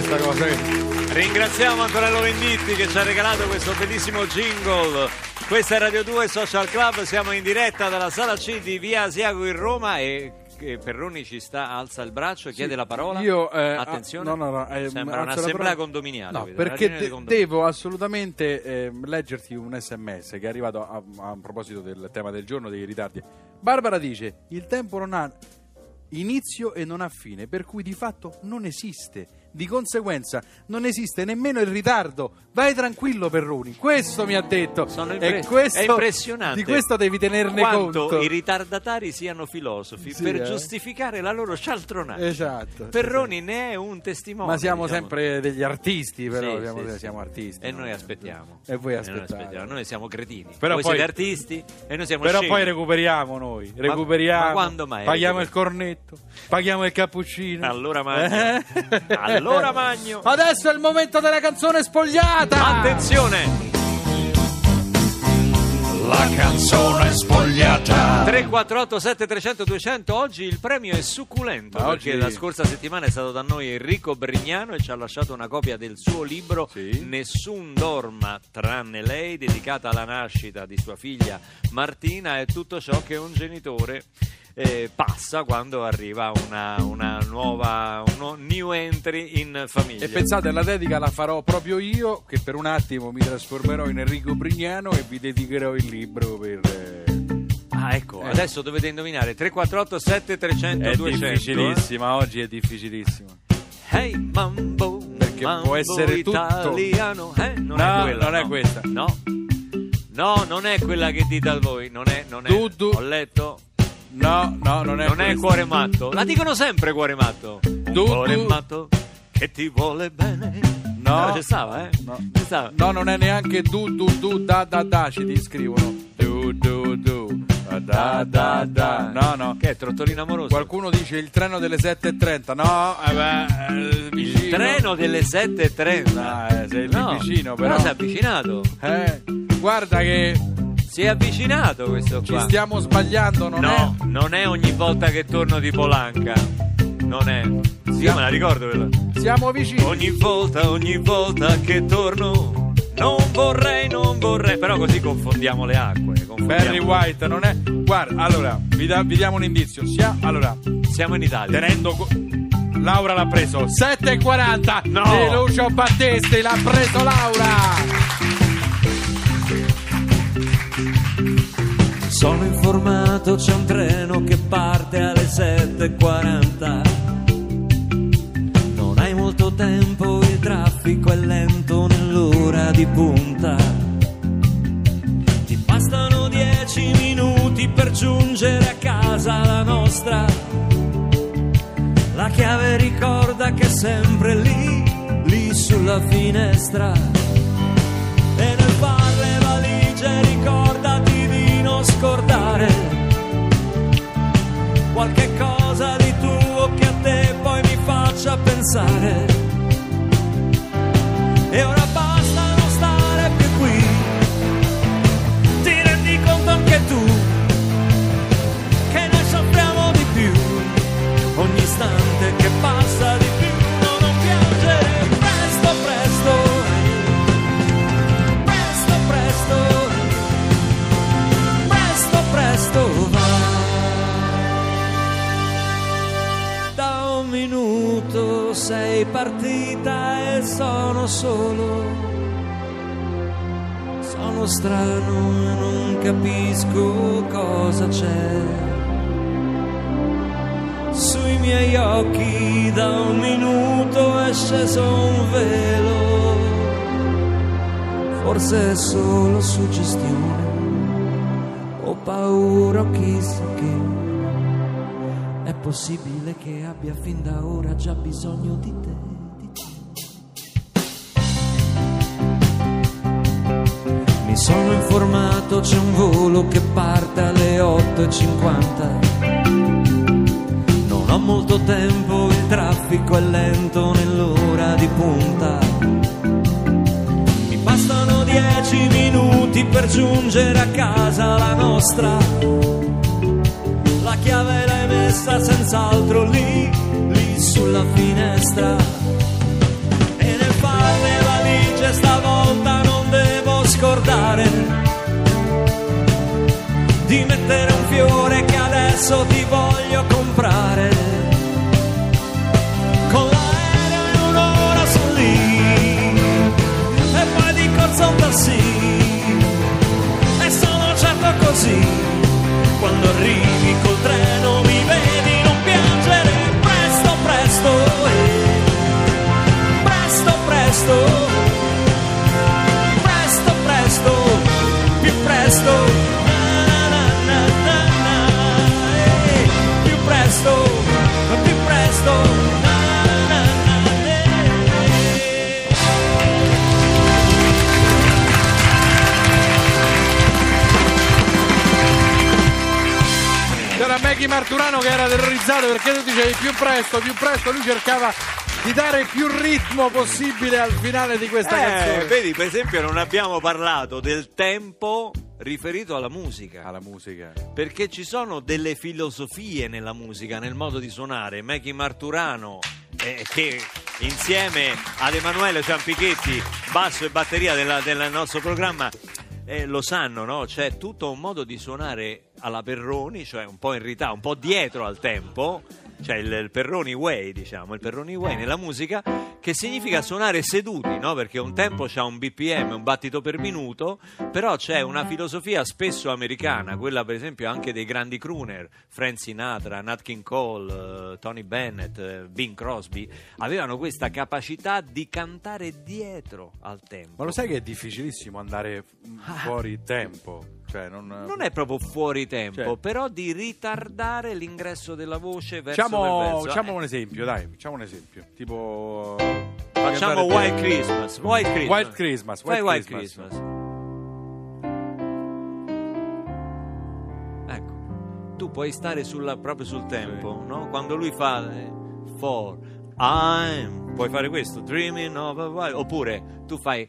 questa cosa. eh. Ringraziamo Antonello Venditti che ci ha regalato questo bellissimo jingle. Questa è Radio 2 Social Club, siamo in diretta dalla sala C di Via Asiago in Roma e Perroni ci sta, alza il braccio, chiede la parola. Io, eh, Attenzione, no, no, no, eh, sembra un'assemblea condominiale. No, perché de- devo assolutamente eh, leggerti un sms che è arrivato a, a proposito del tema del giorno dei ritardi. Barbara dice: Il tempo non ha inizio e non ha fine, per cui di fatto non esiste. Di conseguenza non esiste nemmeno il ritardo. Vai tranquillo, Perroni. Questo mi ha detto. Sono impre- questo- è impressionante Di questo devi tenerne quanto conto. i ritardatari siano filosofi Sì, per eh. giustificare la loro cialtronaggine. Esatto. Perroni ne è un testimone. Ma siamo diciamo. sempre degli artisti, però Sì, siamo, sì, siamo artisti. E no? noi aspettiamo. E voi noi aspettate. aspettiamo. Noi siamo cretini. Però voi poi- siete artisti e noi siamo Però scemi. poi recuperiamo noi, recuperiamo. ma quando mai Paghiamo il recuperi? cornetto, paghiamo il cappuccino. Allora magno. Eh? Allora magno. Adesso è il momento della canzone spogliata. Attenzione! La canzone spogliata. 348 7300 200 oggi il premio è succulento Ma perché oggi- la scorsa settimana è stato da noi Enrico Brignano e ci ha lasciato una copia del suo libro Sì. Nessun dorma tranne lei dedicata alla nascita di sua figlia Martina e tutto ciò che un genitore eh, passa quando arriva una, una nuova uno new entry in famiglia E pensate, la dedica la farò proprio io, che per un attimo mi trasformerò in Enrico Brignano e vi dedicherò il libro per... eh, ah ecco Eh. adesso dovete indovinare 348 7300 È 200 eh? difficilissima, oggi è difficilissima. Hey mambo, Perché mambo può essere tutto. italiano, eh? Non No, è quella, non è no. questa. No. No, non è quella che dite a voi, non è, non è. Du, du. Ho letto. No, no, non è non è questa. cuore matto. La dicono sempre cuore matto. Du, cuore du. matto che ti vuole bene. No. No, stava, eh? No. No, non è neanche du du du da da da ci ti scrivono. Du du du da da da. No, no. Che è trottolino amoroso? Qualcuno dice il treno delle 7.30. No, eh beh, eh, Il vicino. treno delle 7.30. No, eh, sei lì No, vicino, però. si è avvicinato. Eh, guarda che Si è avvicinato questo ci qua. stiamo sbagliando, non no, non è ogni volta che torno di Polanca. Non è. Sì, io me la ricordo quella. è. Siamo vicini. Ogni volta, ogni volta che torno, non vorrei, non vorrei. Però così confondiamo le acque. confondiamo. Barry White non è. Guarda, allora, vi, da- vi diamo un indizio. Sia, allora, Siamo in Italia. tenendo. co- Laura l'ha preso 7,40 No. di Lucio Battesti l'ha preso Laura informato, c'è un treno che parte alle 7.40. Non hai molto tempo, il traffico è lento nell'ora di punta. Ti bastano dieci minuti per giungere a casa la nostra. La chiave ricorda che è sempre lì, lì sulla finestra. E nel far le valigie ricordati di non scordare qualche cosa di tuo che a te poi mi faccia pensare. Strano e non capisco cosa c'è. Sui miei occhi da un minuto è sceso un velo forse è solo suggestione ho paura chissà che è possibile che abbia fin da ora già bisogno di te. Mi sono informato c'è un volo che parte alle 8.50 non ho molto tempo il traffico è lento nell'ora di punta mi bastano dieci minuti per giungere a casa la nostra. chiave l'hai messa senz'altro lì, lì sulla finestra. E nel fare valigie non devo scordare di mettere un fiore che adesso ti voglio comprare. Con l'aereo in un'ora sono lì e poi di corsa un taxi. E sono certo così, quando arrivi col treno Marturano che era terrorizzato perché tu dicevi più presto, più presto, lui cercava di dare più ritmo possibile al finale di questa Eh, canzone. vedi, per esempio, non abbiamo parlato del tempo riferito alla musica. Alla musica. Perché ci sono delle filosofie nella musica, nel modo di suonare. Maggie Marturano, eh, che insieme ad Emanuele Ciampichetti, basso e batteria della- del nostro programma, eh, lo sanno, no? C'è tutto un modo di suonare alla Perroni, cioè un po' in ritardo, un po' dietro al tempo. Cioè il, il Perroni Way, diciamo, il Perroni Way nella musica, che significa suonare seduti, no? Perché un tempo c'ha un BPM, un battito per minuto, però c'è una filosofia spesso americana, quella per esempio anche dei grandi crooner, Frank Sinatra, Nat King Cole, eh, Tony Bennett, eh, Bing Crosby, avevano questa capacità di cantare dietro al tempo. Ma lo sai che è difficilissimo andare mm, fuori tempo? Cioè, non, Non è proprio fuori tempo, Cioè- però di ritardare l'ingresso della voce verso verso. facciamo Eh, un esempio, dai, facciamo un esempio. Tipo. Facciamo White Christmas. White Christmas. White Christmas, Fai White White Christmas. Christmas. Ecco, tu puoi stare sulla- proprio sul tempo, no? Quando lui fa eh, for I'm, puoi fare questo, dreaming of a white, oppure tu fai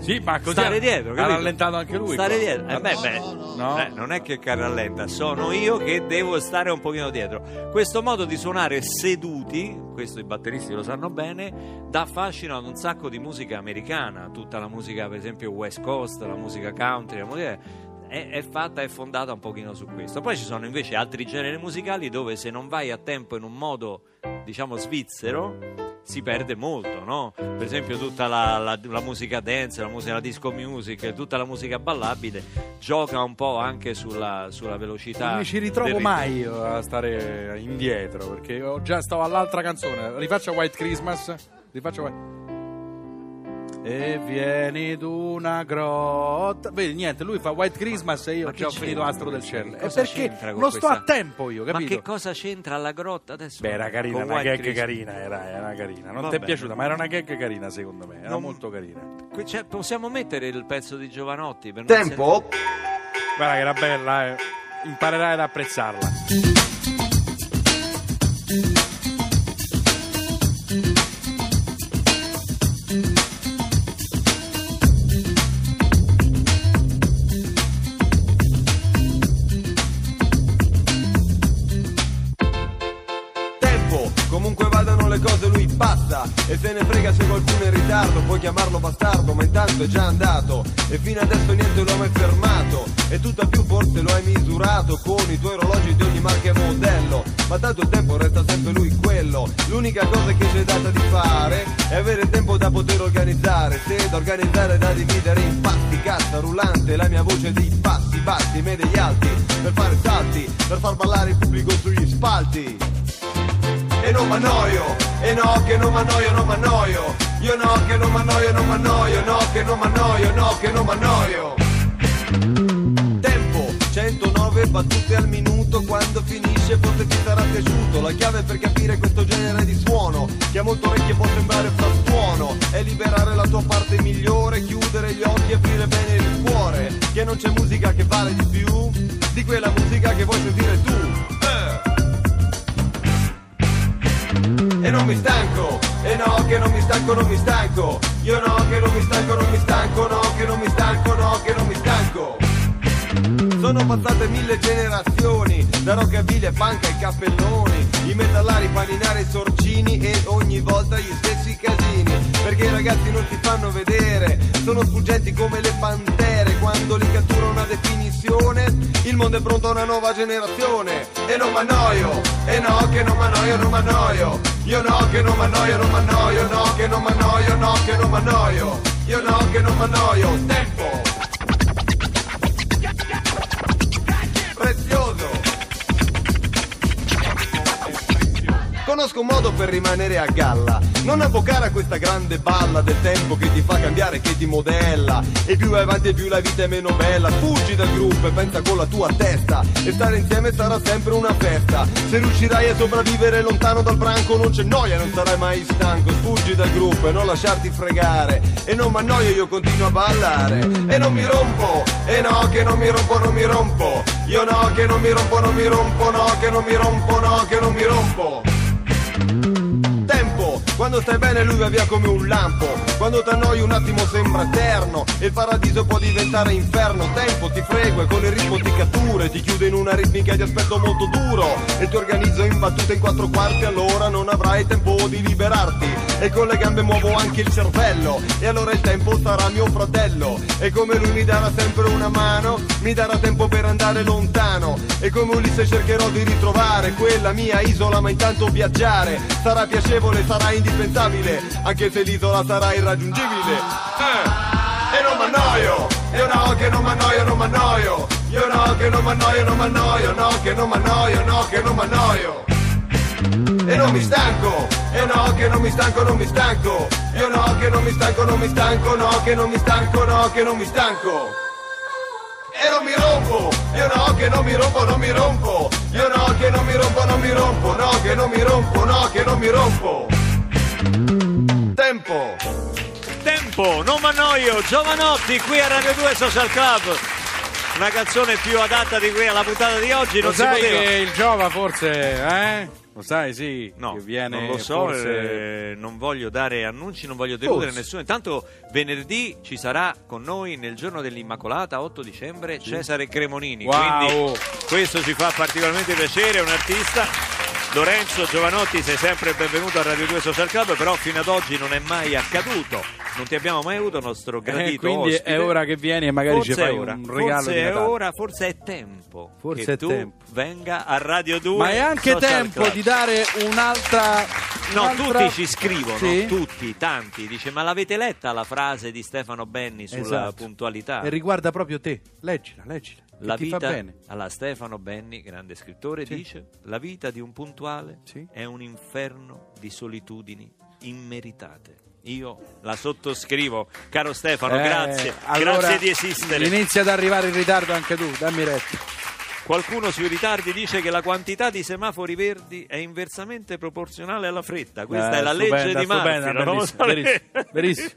Sì, ma così stare dietro, ha rallentato anche lui, Stare qua. dietro. Eh, beh, beh, No. eh, non è che rallenta, sono io che devo stare un pochino dietro. Questo modo di suonare seduti, questo i batteristi lo sanno bene, dà fascino ad un sacco di musica americana, tutta la musica per esempio West Coast, la musica country, la musica è, è fatta e fondata un pochino su questo. Poi ci sono invece altri generi musicali dove se non vai a tempo in un modo diciamo svizzero si perde molto, no? Per esempio tutta la, la- la musica dance, la musica la disco music, tutta la musica ballabile gioca un po' anche sulla, sulla velocità. Non mi ci ritrovo mai a stare indietro perché ho già stavo all'altra canzone. Rifaccio White Christmas. Rifaccio White. E vieni d'una grotta. Vedi, niente, lui fa White Christmas e io Ma già ho finito Astro del? Cielo. Che E cosa perché c'entra con non sto questa- a tempo io, Ma capito? che cosa c'entra la grotta adesso? Beh, era carina, una White gag Christmas? carina, era, era carina. Non ti è piaciuta, ma era una gag carina secondo me, era Non- molto carina. Cioè, possiamo mettere il pezzo di Giovanotti? Per Tempo? Guarda che era bella, eh. imparerai ad apprezzarla. Intanto è già andato E fino adesso niente lo ha mai fermato E tutto più forse lo hai misurato Con i tuoi orologi di ogni marca e modello. Ma tanto tempo resta sempre lui quello L'unica cosa che c'è data di fare È avere tempo da poter organizzare. Se da organizzare da dividere in pasti Cassa rullante, la mia voce di passi bassi Me degli alti, per fare salti Per far ballare il pubblico sugli spalti e non m'annoio, e no che non m'annoio, non m'annoio, io no che non m'annoio, non m'annoio, no che non m'annoio, no che non m'annoio. Tempo, 109 battute al minuto, quando finisce forse ti sarà piaciuto, la chiave per capire questo genere di suono, che a molto orecchie può sembrare frastuono, è liberare la tua parte migliore, chiudere gli occhi e aprire bene il cuore, che non c'è musica che vale di più, di quella musica che vuoi sentire tu. Non mi stanco, e no che non mi stanco, non mi stanco. Io no, che non mi stanco, non mi stanco, no, che non mi stanco, no, che non mi stanco. Sono passate mille generazioni, da rockabilly e punk ai cappelloni, i metallari, paninari, i sorcini e ogni volta gli stessi casini. Perché i ragazzi non si fanno vedere, sono sfuggenti come le pantere, quando li cattura una definizione, il mondo è pronto a una nuova generazione. E non m'annoio, e no che non m'annoio, non m'annoio. Io no che non m'annoio, non m'annoio, no che non m'annoio, no che non m'annoio. Io no che non m'annoio, tempo! Conosco un modo per rimanere a galla, non avvocare a questa grande balla del tempo che ti fa cambiare, che ti modella. E più vai avanti e più la vita è meno bella. Fuggi dal gruppo e pensa con la tua testa. E stare insieme sarà sempre una festa. Se riuscirai a sopravvivere lontano dal branco non c'è noia, non sarai mai stanco. Fuggi dal gruppo e non lasciarti fregare. E non mi annoio, io continuo a ballare. E non mi rompo, e no che non mi rompo, non mi rompo. Io no che non mi rompo, non mi rompo, no che non mi rompo, no che non mi rompo. Quando stai bene lui va via come un lampo. Quando t'annoi un attimo sembra eterno E il paradiso può diventare inferno. Tempo, ti frego e con il ritmo ti catture Ti chiude in una ritmica di aspetto molto duro. E ti organizzo in battute in quattro quarti Allora non avrai tempo di liberarti. E con le gambe muovo anche il cervello E allora il tempo sarà mio fratello. E come lui mi darà sempre una mano Mi darà tempo per andare lontano. E come Ulisse cercherò di ritrovare Quella mia isola ma intanto viaggiare. Sarà piacevole, sarà indispensabile Anche se l'isola sarà irraggiungibile Eh, E non m'annoio Io no che non m'annoio, non m'annoio Io no che non m'annoio, non m'annoio No che non m'annoio, no che non m'annoio e non mi stanco, e no che non mi stanco, non mi stanco, io no che non mi stanco, non mi stanco, no che non mi stanco, no che non mi stanco. E non mi rompo, io no che non mi rompo, non mi rompo, io no che non mi rompo, non mi rompo, no che non mi rompo, no che non mi rompo. Tempo. Tempo, non m'annoio, Giovanotti qui a Radio 2 Social Club. Una canzone più adatta di qui alla puntata di oggi, Lo non si sai poteva. che il Giova forse, eh? Lo sai, sì. No, che viene non lo so, forse... eh, non voglio dare annunci, non voglio deludere Forse. nessuno. Intanto venerdì ci sarà con noi nel giorno dell'Immacolata, 8 dicembre, Cesare Cremonini. Wow. Quindi questo ci fa particolarmente piacere, è un artista. Lorenzo Giovanotti, sei sempre benvenuto a Radio 2 Social Club, però fino ad oggi non è mai accaduto. Non ti abbiamo mai avuto nostro Eh, gradito quindi ospite. è ora che vieni e magari forse ci fai ora. un regalo forse di è ora, forse è tempo Forse che è tu tempo. venga a Radio 2 Ma è anche Social tempo Club. di dare un'altra... No, un'altra- tutti ci scrivono, Sì? tutti, tanti. Dice, ma l'avete letta la frase di Stefano Benni sulla Esatto. puntualità? E riguarda proprio te. Leggila, leggila. La vita, fa bene. allora Stefano Benni, grande scrittore, Sì. dice, la vita di un puntuale Sì. è un inferno di solitudini immeritate. Io la sottoscrivo, caro Stefano, Eh, grazie, allora grazie di esistere. Inizia ad arrivare in ritardo anche tu, dammi retta. Qualcuno sui ritardi dice che la quantità di semafori verdi è inversamente proporzionale alla fretta. Questa Eh, è la stupenda, legge di Murphy. verissimo, verissimo,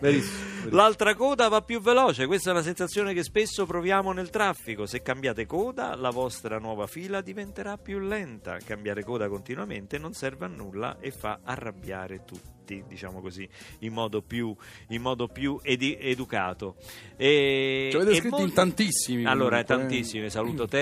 verissimo. L'altra coda va più veloce, questa è una sensazione che spesso proviamo nel traffico. Se cambiate coda, la vostra nuova fila diventerà più lenta. Cambiare coda continuamente non serve a nulla e fa arrabbiare tutti, diciamo così, in modo più, in modo più edi- educato. E, Ci avete scritto in molti- tantissimi. Allora, comunque, eh. tantissime. Saluto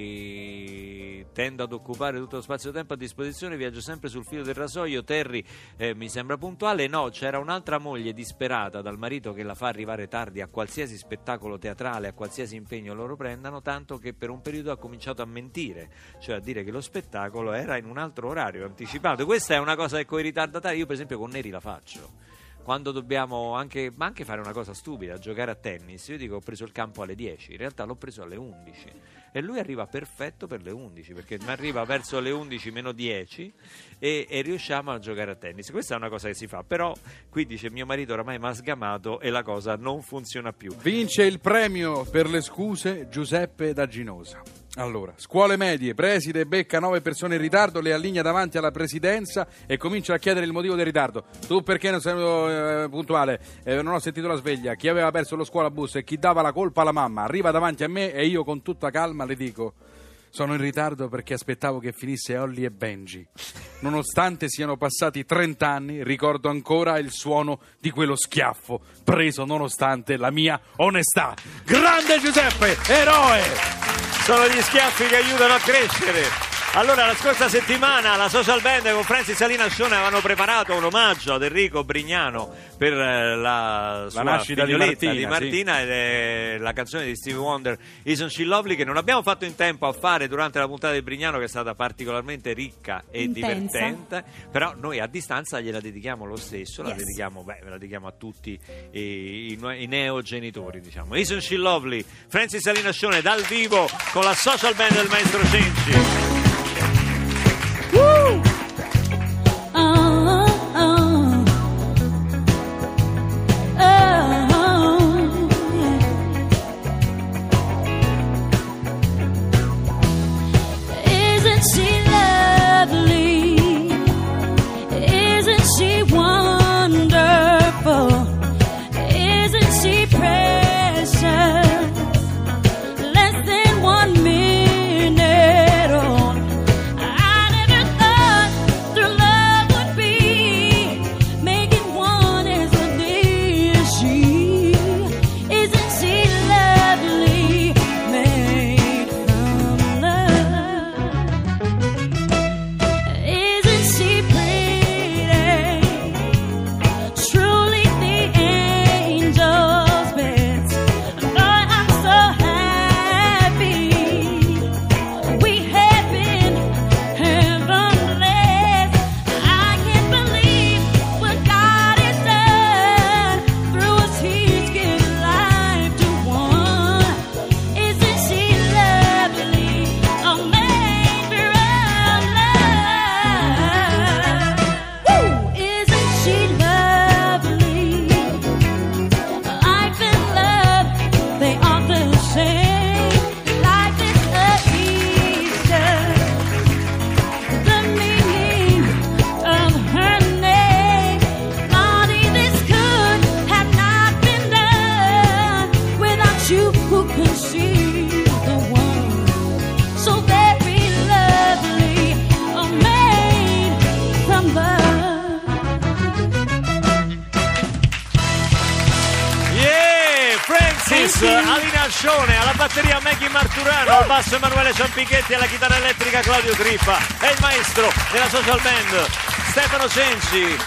Terry. Tendo ad occupare tutto lo spazio-tempo a disposizione. Viaggio sempre sul filo del rasoio. Terry eh, mi sembra puntuale. No, c'era un'altra moglie disperata dal marito che la fa arrivare tardi a qualsiasi spettacolo teatrale, a qualsiasi impegno loro prendano. Tanto che per un periodo ha cominciato a mentire, cioè a dire che lo spettacolo era in un altro orario anticipato. Questa è una cosa che con i ritardatari, io per esempio con Neri la faccio quando dobbiamo anche, anche fare una cosa stupida, giocare a tennis, io dico ho preso il campo alle 10, in realtà l'ho preso alle 11 e lui arriva perfetto per le 11 perché arriva verso le 11 meno 10 e, e riusciamo a giocare a tennis. Questa è una cosa che si fa, però qui dice mio marito oramai mi ha sgamato e la cosa non funziona più. Vince il premio per le scuse Giuseppe da Ginosa. Allora, scuole medie, preside becca nove persone in ritardo, le allinea davanti alla presidenza e comincia a chiedere il motivo del ritardo. Tu perché non sei eh, puntuale? Eh, non ho sentito la sveglia. Chi aveva perso lo scuolabus e chi dava la colpa alla mamma arriva davanti a me e io con tutta calma le dico: Sono in ritardo perché aspettavo che finisse Holly e Benji. Nonostante siano passati 30 anni, ricordo ancora il suono di quello schiaffo preso nonostante la mia onestà. Grande Giuseppe, eroe! Sono gli schiaffi che aiutano a crescere. Allora, la scorsa settimana la social band con Francis Salina Scione avevano preparato un omaggio ad Enrico Brignano per eh, la sua nascita di Martina, di Martina ed è la canzone di Stevie Wonder Isn't She Lovely che non abbiamo fatto in tempo a fare durante la puntata di Brignano che è stata particolarmente ricca e Intensa. divertente però noi a distanza gliela dedichiamo lo stesso la Yes. dedichiamo, beh, la dedichiamo a tutti i, i, i neogenitori diciamo Isn't She Lovely Francis Salina Scione dal vivo con la social band del maestro Cenci Francis, Thank you. Alina Scione, alla batteria Maggie Marturano, al basso Emanuele Ciampichetti, alla chitarra elettrica Claudio Trippa e il maestro della social band Stefano Cenci.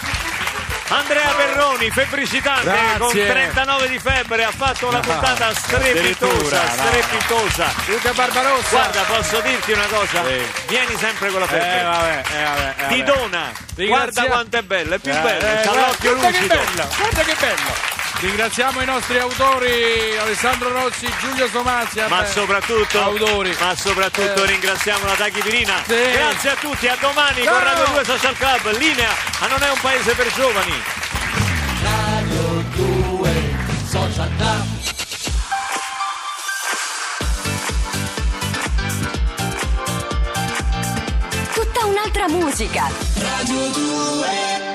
Andrea Perroni, febbricitante Grazie. con 39 di febbre, ha fatto una puntata strepitosa, strepitosa. Luca Barbarossa! Guarda, posso dirti una cosa? Sì. Vieni sempre con la febbre. Eh vabbè, eh vabbè. eh, Ti dona, Ringrazia- guarda quanto è bella, è più Eh, bella, eh, c'ha guarda- l'occhio lucido. che bello, guarda che bello. Ringraziamo i nostri autori Alessandro Rossi, Giulio Somazia. ma beh, soprattutto, autori. ma soprattutto Eh. ringraziamo la Taghi Pirina. Sì. Grazie a tutti, a domani con Ciao. Radio 2 Social Club. Linea a Non è un paese per giovani. Tutta un'altra musica. Radio 2